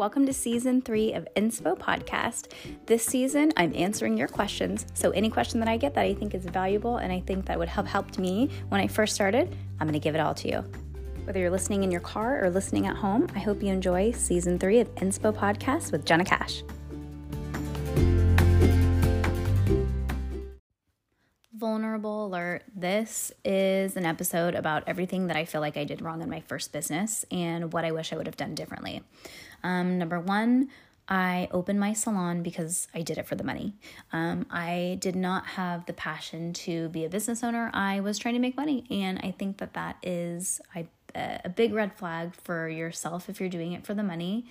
Welcome to season three of Inspo Podcast. This season, I'm answering your questions. So, any question that I get that I think is valuable and I think that would have helped me when I first started, I'm going to give it all to you. Whether you're listening in your car or listening at home, I hope you enjoy season three of Inspo Podcast with Jenna Cash. This is an episode about everything that I feel like I did wrong in my first business and what I wish I would have done differently. Um, number one, I opened my salon because I did it for the money. Um, I did not have the passion to be a business owner. I was trying to make money, and I think that that is I, a big red flag for yourself if you're doing it for the money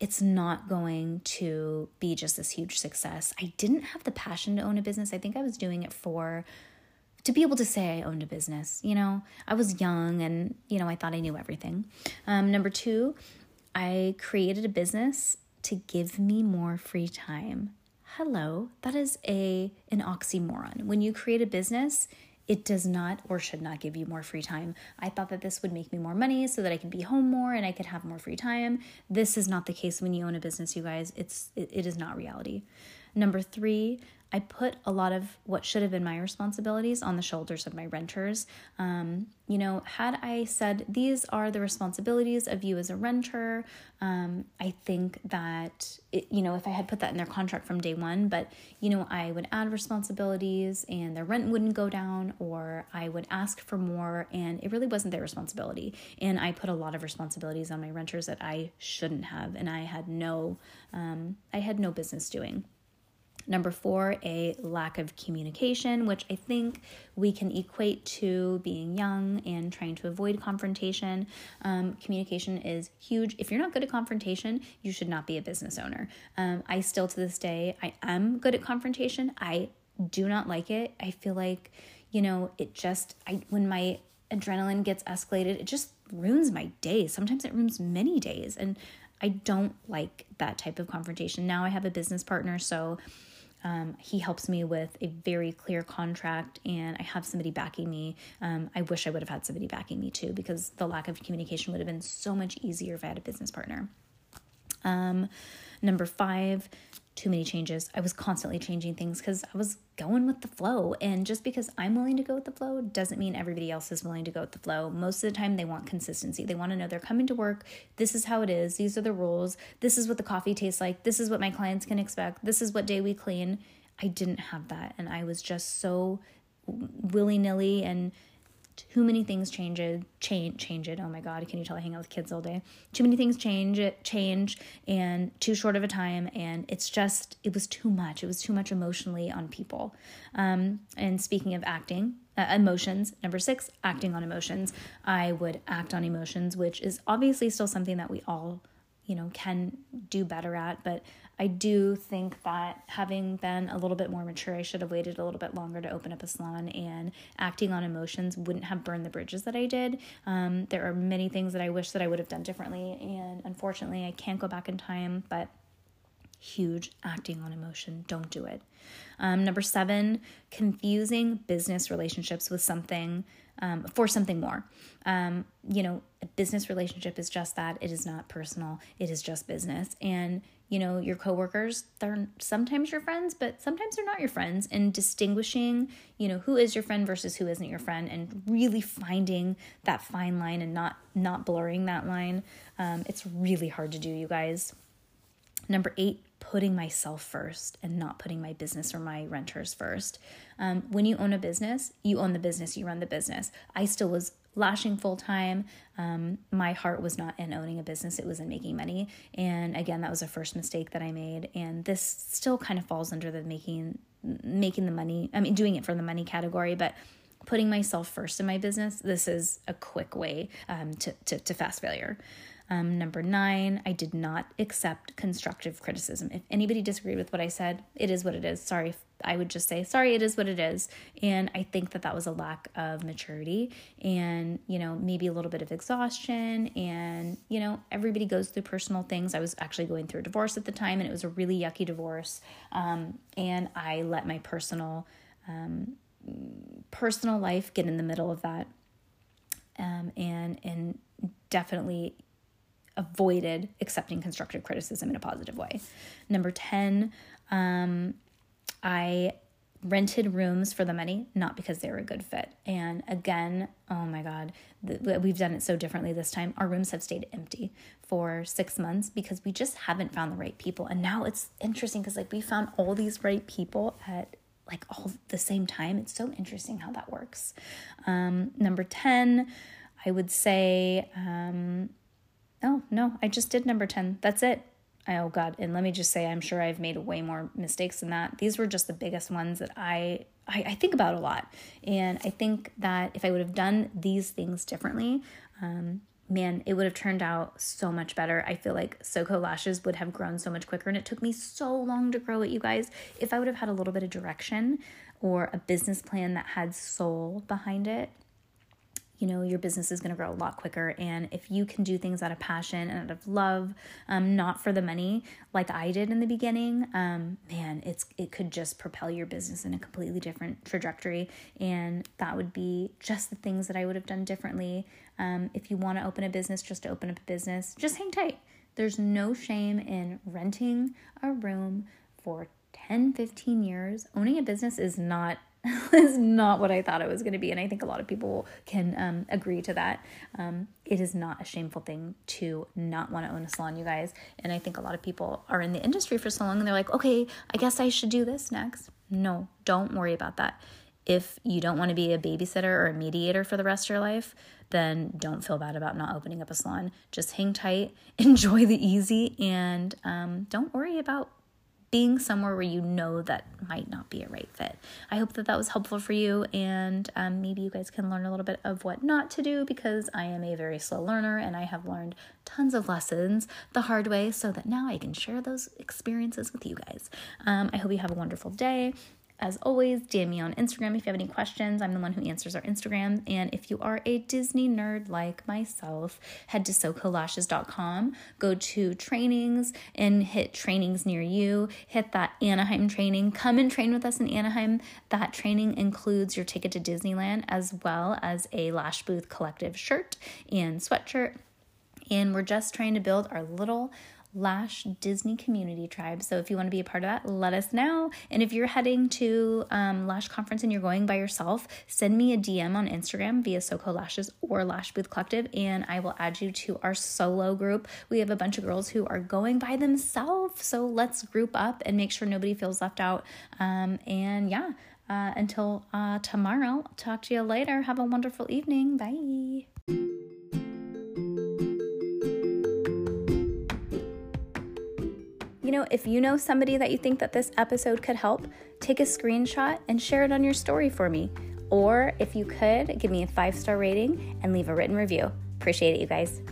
it's not going to be just this huge success. I didn't have the passion to own a business. I think I was doing it for to be able to say I owned a business. You know, I was young and, you know, I thought I knew everything. Um, number two, I created a business to give me more free time. Hello, that is a an oxymoron. When you create a business, it does not or should not give you more free time. I thought that this would make me more money so that I could be home more and I could have more free time. This is not the case when you own a business, you guys. It's it, it is not reality. Number 3, I put a lot of what should have been my responsibilities on the shoulders of my renters. Um, you know, had I said, these are the responsibilities of you as a renter, um, I think that, it, you know, if I had put that in their contract from day one, but, you know, I would add responsibilities and their rent wouldn't go down, or I would ask for more, and it really wasn't their responsibility. And I put a lot of responsibilities on my renters that I shouldn't have, and I had no, um, I had no business doing. Number four, a lack of communication, which I think we can equate to being young and trying to avoid confrontation. Um, communication is huge. If you're not good at confrontation, you should not be a business owner. Um, I still, to this day, I am good at confrontation. I do not like it. I feel like, you know, it just, I when my adrenaline gets escalated, it just ruins my day. Sometimes it ruins many days. And I don't like that type of confrontation. Now I have a business partner, so um, he helps me with a very clear contract, and I have somebody backing me. Um, I wish I would have had somebody backing me too, because the lack of communication would have been so much easier if I had a business partner. Um, number five, too many changes. I was constantly changing things because I was going with the flow. And just because I'm willing to go with the flow doesn't mean everybody else is willing to go with the flow. Most of the time, they want consistency. They want to know they're coming to work. This is how it is. These are the rules. This is what the coffee tastes like. This is what my clients can expect. This is what day we clean. I didn't have that. And I was just so willy nilly and too many things change it change change it. Oh my god can you tell i hang out with kids all day? Too many things change it change and too short of a time and it's just it was too much. It was too much emotionally on people. Um, and speaking of acting uh, emotions number six acting on emotions. I would act on emotions which is obviously still something that we all you know can do better at but I do think that having been a little bit more mature, I should have waited a little bit longer to open up a salon and acting on emotions wouldn't have burned the bridges that I did. Um, there are many things that I wish that I would have done differently, and unfortunately, I can't go back in time, but huge acting on emotion. Don't do it. Um, number seven, confusing business relationships with something um, for something more. Um, you know, a business relationship is just that. It is not personal. It is just business. And you know, your coworkers, they're sometimes your friends, but sometimes they're not your friends. And distinguishing, you know, who is your friend versus who isn't your friend, and really finding that fine line and not not blurring that line. Um, it's really hard to do, you guys. Number eight, putting myself first and not putting my business or my renters first. Um, when you own a business, you own the business, you run the business. I still was lashing full time. Um, my heart was not in owning a business, it was in making money. And again, that was a first mistake that I made. And this still kind of falls under the making making the money, I mean doing it for the money category, but putting myself first in my business, this is a quick way um, to, to, to fast failure. Um, number nine, I did not accept constructive criticism. If anybody disagreed with what I said, it is what it is. Sorry, I would just say, sorry, it is what it is. And I think that that was a lack of maturity and, you know, maybe a little bit of exhaustion. And, you know, everybody goes through personal things. I was actually going through a divorce at the time and it was a really yucky divorce. Um, and I let my personal, um, personal life get in the middle of that. Um, and, and definitely avoided accepting constructive criticism in a positive way. Number 10, um, I rented rooms for the money, not because they were a good fit. And again, oh my God, we've done it so differently this time. Our rooms have stayed empty for six months because we just haven't found the right people. And now it's interesting because like we found all these right people at like all the same time. It's so interesting how that works. Um, number 10, I would say, um, oh no, I just did number 10. That's it. Oh god. And let me just say i'm sure i've made way more mistakes than that. These were just the biggest ones that i i, I think about a lot. And i think that if i would have done these things differently um, man it would have turned out so much better. I feel like soko lashes would have grown so much quicker and it took me so long to grow it you guys. If i would have had a little bit of direction or a business plan that had soul behind it you know your business is going to grow a lot quicker. And if you can do things out of passion and out of love um, not for the money like i did in the beginning um, man it's it could just propel your business in a completely different trajectory. And that would be just the things that i would have done differently. Um, if you want to open a business just to open up a business just hang tight. There's no shame in renting a room for 10 15 years. Owning a business is not is not what I thought it was going to be. And I think a lot of people can um, agree to that. Um, it is not a shameful thing to not want to own a salon, you guys. And I think a lot of people are in the industry for so long and they're like, okay, I guess I should do this next. No, don't worry about that. If you don't want to be a babysitter or a mediator for the rest of your life, then don't feel bad about not opening up a salon. Just hang tight, enjoy the easy, and um, don't worry about being somewhere where you know that might not be a right fit. I hope that that was helpful for you, and um, maybe you guys can learn a little bit of what not to do because I am a very slow learner and I have learned tons of lessons the hard way so that now I can share those experiences with you guys. Um, I hope you have a wonderful day. As always, DM me on Instagram if you have any questions. I'm the one who answers our Instagram. And if you are a Disney nerd like myself, head to sokolashes.com, go to trainings and hit trainings near you. Hit that Anaheim training. Come and train with us in Anaheim. That training includes your ticket to Disneyland as well as a Lash Booth Collective shirt and sweatshirt. And we're just trying to build our little Lash Disney Community Tribe. So if you want to be a part of that, let us know. And if you're heading to um, Lash Conference and you're going by yourself, send me a DM on Instagram via Soko Lashes or Lash Booth Collective, and I will add you to our solo group. We have a bunch of girls who are going by themselves. So let's group up and make sure nobody feels left out. Um, and yeah, uh, until uh, tomorrow, talk to you later. Have a wonderful evening. Bye. You know, if you know somebody that you think that this episode could help, take a screenshot and share it on your story for me. Or if you could, give me a five star rating and leave a written review. Appreciate it, you guys.